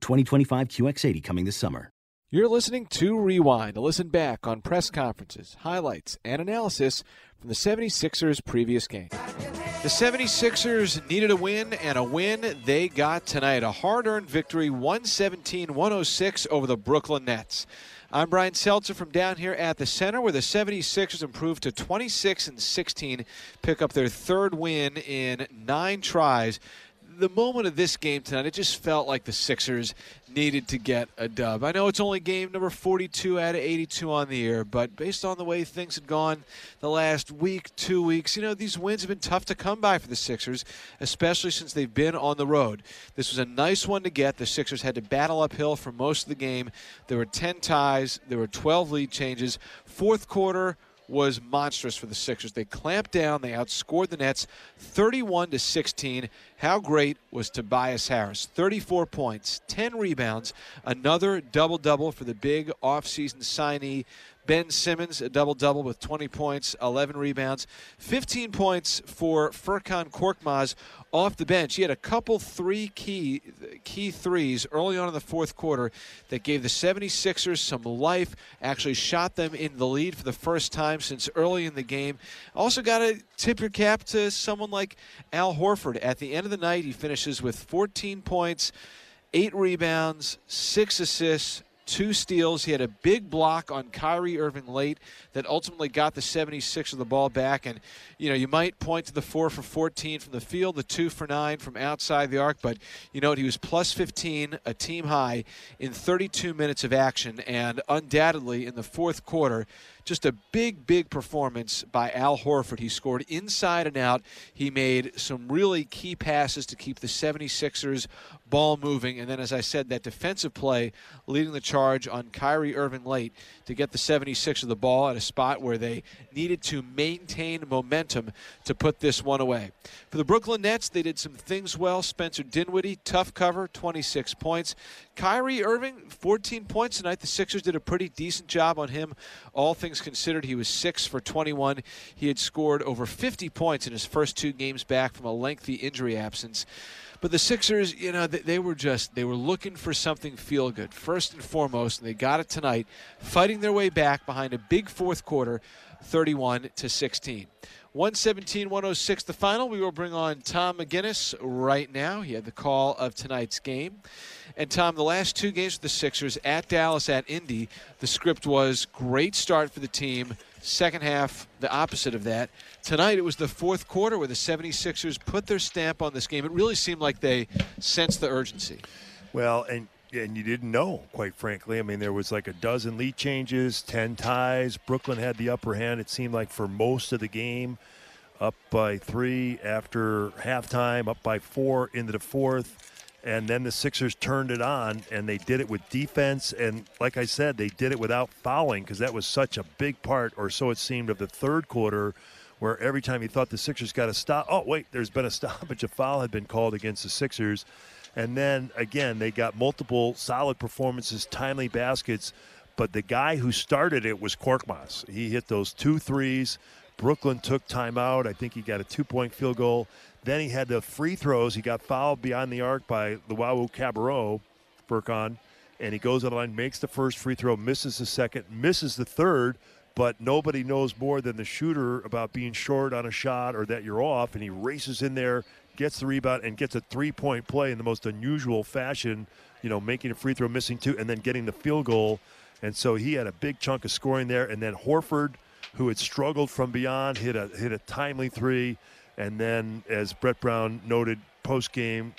2025 QX80 coming this summer. You're listening to Rewind, to listen back on press conferences, highlights, and analysis from the 76ers' previous game. The 76ers needed a win, and a win they got tonight. A hard earned victory, 117 106 over the Brooklyn Nets. I'm Brian Seltzer from down here at the center, where the 76ers improved to 26 and 16, pick up their third win in nine tries the moment of this game tonight, it just felt like the Sixers needed to get a dub. I know it's only game number 42 out of 82 on the year, but based on the way things had gone the last week, two weeks, you know, these wins have been tough to come by for the Sixers, especially since they've been on the road. This was a nice one to get. The Sixers had to battle uphill for most of the game. There were 10 ties, there were 12 lead changes. Fourth quarter, was monstrous for the Sixers. They clamped down, they outscored the Nets 31 to 16. How great was Tobias Harris? 34 points, 10 rebounds, another double-double for the big offseason signee Ben Simmons, a double double with 20 points, 11 rebounds, 15 points for Furkan Korkmaz off the bench. He had a couple three key key threes early on in the fourth quarter that gave the 76ers some life, actually shot them in the lead for the first time since early in the game. Also got to tip your cap to someone like Al Horford. At the end of the night, he finishes with 14 points, 8 rebounds, 6 assists, two steals. He had a big block on Kyrie Irving late that ultimately got the 76 of the ball back. And, you know, you might point to the 4 for 14 from the field, the 2 for 9 from outside the arc, but, you know, he was plus 15, a team high, in 32 minutes of action. And undoubtedly in the fourth quarter, just a big, big performance by Al Horford. He scored inside and out. He made some really key passes to keep the 76ers ball moving. And then, as I said, that defensive play leading the charge on Kyrie Irving late to get the 76ers the ball at a spot where they needed to maintain momentum to put this one away. For the Brooklyn Nets, they did some things well. Spencer Dinwiddie, tough cover, 26 points. Kyrie Irving, 14 points tonight. The Sixers did a pretty decent job on him. All things considered, he was 6 for 21. He had scored over 50 points in his first two games back from a lengthy injury absence. But the Sixers, you know, they, they, were just they were looking for something feel good first and foremost, and they got it tonight, fighting their way back behind a big fourth quarter, 31 to 16. 117 106 the final. We will bring on Tom McGinnis right now. He had the call of tonight's game. And Tom, the last two games for the Sixers at Dallas, at Indy, the script was great start for the team. Second half, the opposite of that. Tonight, it was the fourth quarter where the 76ers put their stamp on this game. It really seemed like they sensed the urgency. Well, and and you didn't know, quite frankly. I mean, there was like a dozen lead changes, 10 ties. Brooklyn had the upper hand, it seemed like, for most of the game. Up by three after halftime, up by four into the fourth and then the Sixers turned it on, and they did it with defense. And like I said, they did it without fouling because that was such a big part, or so it seemed, of the third quarter, where every time you thought the Sixers got a stop, oh wait, there's been a stoppage, a foul had been called against the Sixers, And then again, they got multiple solid performances, timely baskets. But the guy who started it was Korkmaz. He hit those two threes. Brooklyn took timeout. I think he got a two point field goal. Then he had the free throws. He got fouled beyond the arc by Luwawu-Cabarrot, Furkan, and he goes on the line, makes the first free throw, misses the second, misses the third, but nobody knows more than the shooter about being short on a shot or that you're off, and he races in there, gets the rebound, and gets a three point play in the most unusual fashion, you know, making a free throw, missing two, and then getting the field goal. And so he had a big chunk of scoring there. And then Horford, who had struggled from beyond, hit a hit a timely three. And then, as Brett Brown noted post game,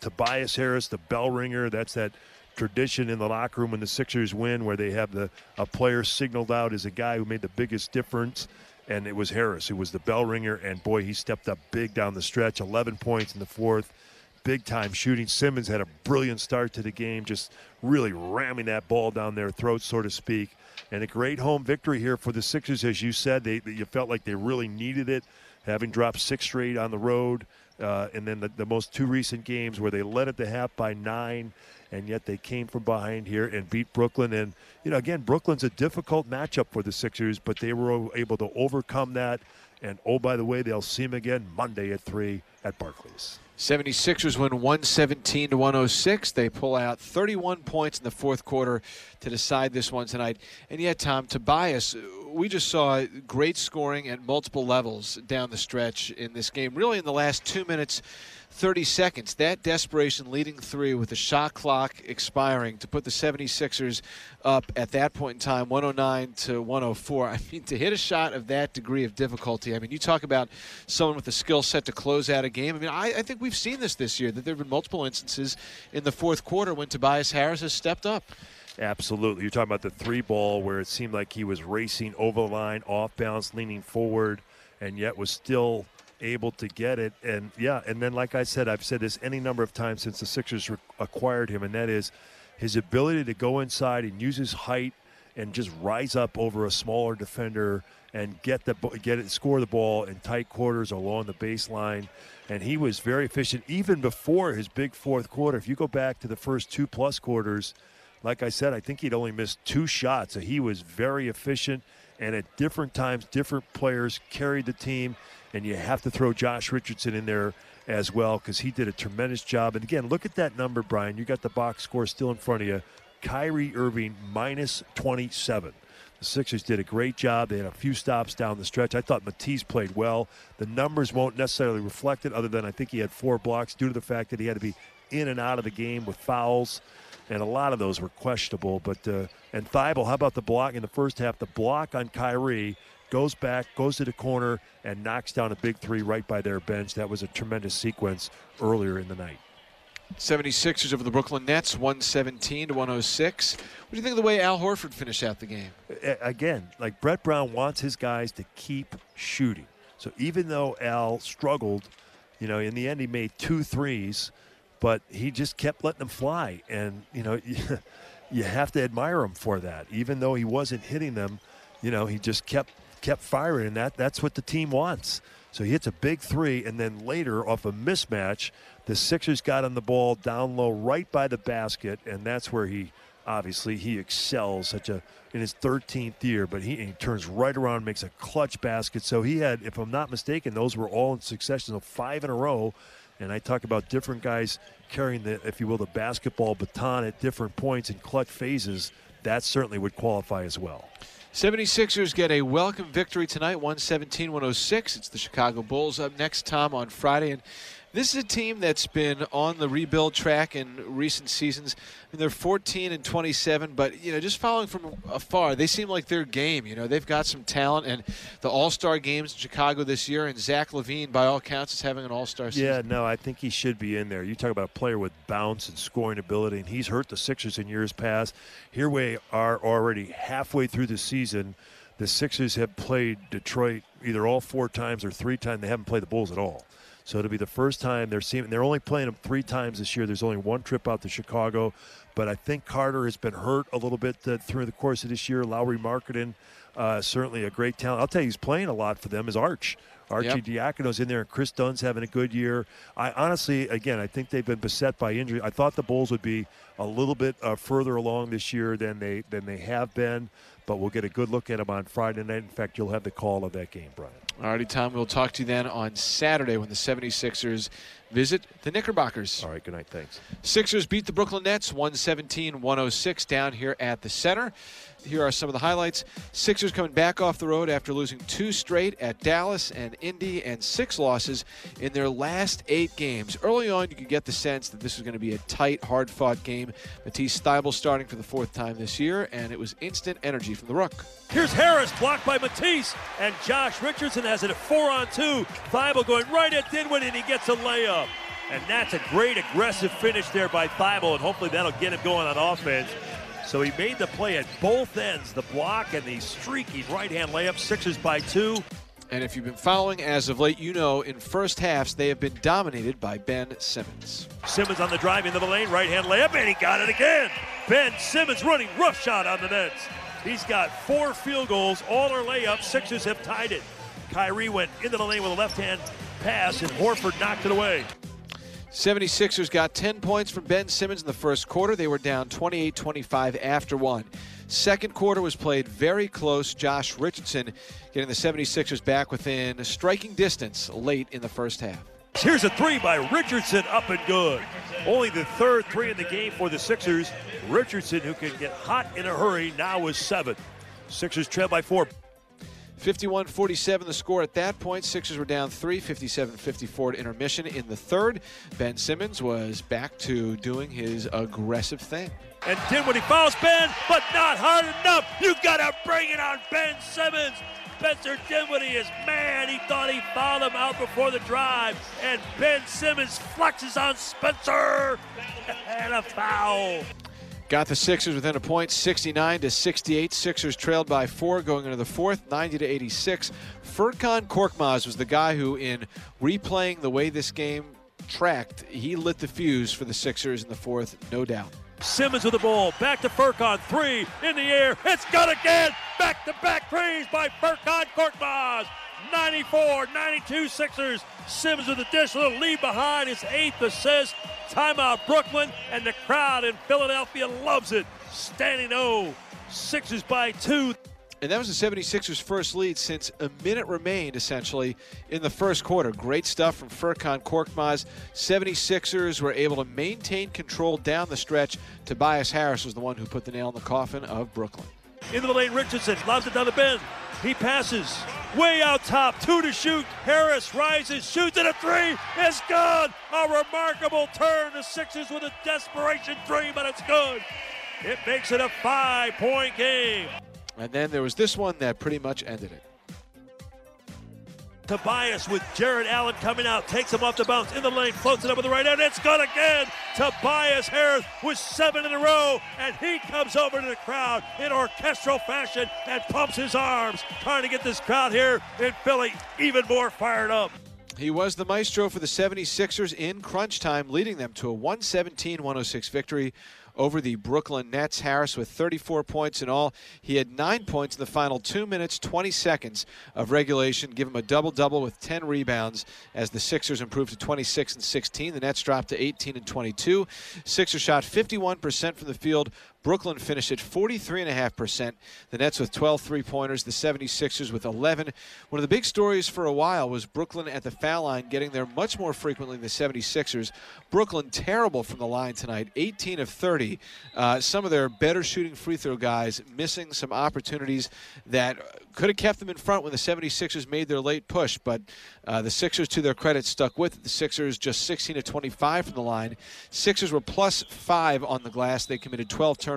Tobias Harris, the bell ringer, that's that tradition in the locker room when the Sixers win, where they have the a player signaled out as a guy who made the biggest difference, and it was Harris who was the bell ringer, and boy, he stepped up big down the stretch, 11 points in the fourth, big time shooting. Simmons had a brilliant start to the game, just really ramming that ball down their throats, so to speak, and a great home victory here for the Sixers, as you said. They you felt like they really needed it, having dropped six straight on the road. Uh, and then the, the most two recent games where they led at the half by nine and yet they came from behind here and beat Brooklyn. And, you know, again, Brooklyn's a difficult matchup for the Sixers, but they were able to overcome that. And, oh, by the way, they'll see them again Monday at 3 at Barclays. 76ers win 117 to 106. They pull out 31 points in the fourth quarter to decide this one tonight. And yet, Tom, Tobias, we just saw great scoring at multiple levels down the stretch in this game. Really, in the last two minutes, 30 seconds. That desperation leading through with the shot clock expiring to put the 76ers up at that point in time, 109 to 104. I mean, to hit a shot of that degree of difficulty, I mean, you talk about someone with the skill set to close out a game. I mean, I, I think we've seen this this year, that there have been multiple instances in the fourth quarter when Tobias Harris has stepped up. Absolutely. You're talking about the three ball where it seemed like he was racing over the line, off balance, leaning forward, and yet was still able to get it. And yeah, and then like I said, I've said this any number of times since the Sixers re- acquired him, and that is his ability to go inside and use his height and just rise up over a smaller defender and get the get it, score the ball in tight quarters along the baseline. And he was very efficient even before his big fourth quarter. If you go back to the first two plus quarters, like I said, I think he'd only missed two shots. So he was very efficient. And at different times, different players carried the team and you have to throw Josh Richardson in there as well because he did a tremendous job. And again, look at that number, Brian. You got the box score still in front of you. Kyrie Irving minus 27. The Sixers did a great job. They had a few stops down the stretch. I thought Matisse played well. The numbers won't necessarily reflect it, other than I think he had four blocks due to the fact that he had to be in and out of the game with fouls, and a lot of those were questionable. But uh, and Thybulle, how about the block in the first half? The block on Kyrie goes back, goes to the corner, and knocks down a big three right by their bench. That was a tremendous sequence earlier in the night. 76ers over the Brooklyn Nets, 117 to 106. What do you think of the way Al Horford finished out the game? Again, like Brett Brown wants his guys to keep shooting. So even though Al struggled, you know, in the end he made two threes, but he just kept letting them fly. And, you know, you have to admire him for that. Even though he wasn't hitting them, you know, he just kept kept firing, and that that's what the team wants. So he hits a big three, and then later off a mismatch, the Sixers got on the ball down low, right by the basket, and that's where he obviously he excels such a in his 13th year. But he, he turns right around, makes a clutch basket. So he had, if I'm not mistaken, those were all in succession of five in a row. And I talk about different guys carrying the, if you will, the basketball baton at different points in clutch phases. That certainly would qualify as well. 76ers get a welcome victory tonight, 117 106. It's the Chicago Bulls up next, Tom, on Friday. And this is a team that's been on the rebuild track in recent seasons. I mean, they're 14 and 27, but you know, just following from afar, they seem like their game. You know, they've got some talent, and the All Star games in Chicago this year, and Zach LaVine, by all counts, is having an All Star season. Yeah, no, I think he should be in there. You talk about a player with bounce and scoring ability, and he's hurt the Sixers in years past. Here we are already halfway through the season. The Sixers have played Detroit either all four times or three times. They haven't played the Bulls at all. So it'll be the first time they're seeing. They're only playing them three times this year. There's only one trip out to Chicago, but I think Carter has been hurt a little bit uh, through the course of this year. Lauri Markkanen, uh, certainly a great talent. I'll tell you, he's playing a lot for them. Is Arch Archie Yep. Diacono's in there, and Kris Dunn's having a good year. I honestly, again, I think they've been beset by injury. I thought the Bulls would be a little bit uh, further along this year than they than they have been, but we'll get a good look at them on Friday night. In fact, you'll have the call of that game, Brian. Alrighty, Tom, we'll talk to you then on Saturday when the 76ers visit the Knickerbockers. All right, good night. Thanks. Sixers beat the Brooklyn Nets 117 106 down here at the center. Here are some of the highlights. Sixers coming back off the road after losing two straight at Dallas and Indy and six losses in their last eight games. Early on, you could get the sense that this was going to be a tight, hard fought game. Matisse Thybulle starting for the fourth time this year, and it was instant energy from the Rook. Here's Harris blocked by Matisse, and Josh Richardson has it at four on two. Thybulle going right at Dinwiddie, and he gets a layup. And that's a great aggressive finish there by Thybulle, and hopefully that'll get him going on offense. So he made the play at both ends, the block and the streaky right-hand layup. Sixers by two. And if you've been following as of late, you know in first halves they have been dominated by Ben Simmons. Simmons on the drive into the lane, right-hand layup, and he got it again. Ben Simmons running rough shot on the Nets. He's got four field goals, all are layups. Sixers have tied it. Kyrie went into the lane with a left-hand pass, and Horford knocked it away. 76ers got 10 points from Ben Simmons in the first quarter. They were down 28 25 after one. Second quarter was played very close. Josh Richardson getting the 76ers back within striking distance late in the first half. Here's a three by Richardson, up and good. Only the third three in the game for the Sixers. Richardson, who can get hot in a hurry, now is seven. Sixers trail by four. 51 47 the score at that point. Sixers were down 3, 57 54 to intermission in the third. Ben Simmons was back to doing his aggressive thing. And Dinwiddie fouls Ben, but not hard enough. You gotta bring it on Ben Simmons. Spencer Dinwiddie is mad. He thought he fouled him out before the drive. And Ben Simmons flexes on Spencer. And a foul. Got the Sixers within a point, 69 to 68. Sixers trailed by four going into the fourth, 90 to 86. Furkan Korkmaz was the guy who, in replaying the way this game tracked, he lit the fuse for the Sixers in the fourth, no doubt. Simmons with the ball. Back to Furkan. Three in the air. It's good again. Back to back threes by Furkan Korkmaz. 94 92 Sixers. Simmons with the dish. Little lead behind. His eighth assist. Timeout Brooklyn. And the crowd in Philadelphia loves it. Standing O. Sixers by two. And that was the 76ers' first lead since a minute remained, essentially, in the first quarter. Great stuff from Furkan Korkmaz. 76ers were able to maintain control down the stretch. Tobias Harris was the one who put the nail in the coffin of Brooklyn. Into the lane, Richardson lobs it down the bend. He passes way out top, two to shoot. Harris rises, shoots at a three. It's good. A remarkable turn. The Sixers with a desperation three, but it's good. It makes it a five-point game. And then there was this one that pretty much ended it. Tobias with Jarrett Allen coming out, takes him off the bounce in the lane, floats it up with the right hand. It's good again. Tobias Harris with seven in a row, and he comes over to the crowd in orchestral fashion and pumps his arms, trying to get this crowd here in Philly even more fired up. He was the maestro for the 76ers in crunch time, leading them to a 117 106 victory over the Brooklyn Nets. Harris with 34 points in all. He had nine points in the final two minutes, 20 seconds of regulation. Give him a double double with 10 rebounds as the Sixers improved to 26 and 16. The Nets dropped to 18 and 22. Sixers shot 51% from the field. Brooklyn finished at 43.5%. The Nets with 12 three pointers, the 76ers with 11. One of the big stories for a while was Brooklyn at the foul line, getting there much more frequently than the 76ers. Brooklyn terrible from the line tonight, 18 of 30. Uh, some of their better shooting free throw guys missing some opportunities that could have kept them in front when the 76ers made their late push, but uh, the Sixers, to their credit, stuck with it. The Sixers just 16 of 25 from the line. Sixers were plus five on the glass. They committed 12 turnovers,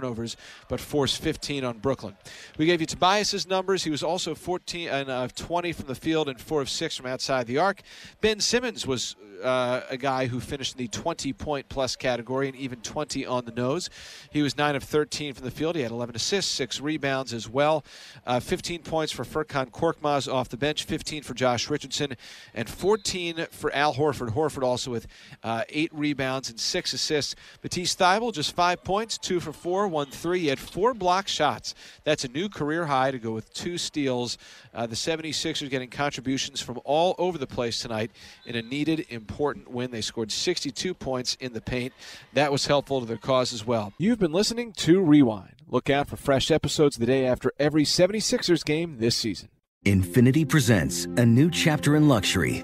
but forced 15 on Brooklyn. We gave you Tobias's numbers. He was also 14 and uh, 20 from the field and four of six from outside the arc. Ben Simmons was uh, a guy who finished in the 20 point plus category and even 20 on the nose. He was 9 of 13 from the field. He had 11 assists, 6 rebounds as well. Uh, 15 points for Furkan Korkmaz off the bench, 15 for Josh Richardson, and 14 for Al Horford. Horford also with uh, 8 rebounds and 6 assists. Matisse Thybulle just 5 points, 2 for 4 won three. He had four block shots. That's a new career high to go with two steals. Uh, the 76ers getting contributions from all over the place tonight in a needed, important win. They scored 62 points in the paint. That was helpful to their cause as well. You've been listening to Rewind. Look out for fresh episodes the day after every 76ers game this season. Infiniti presents a new chapter in luxury,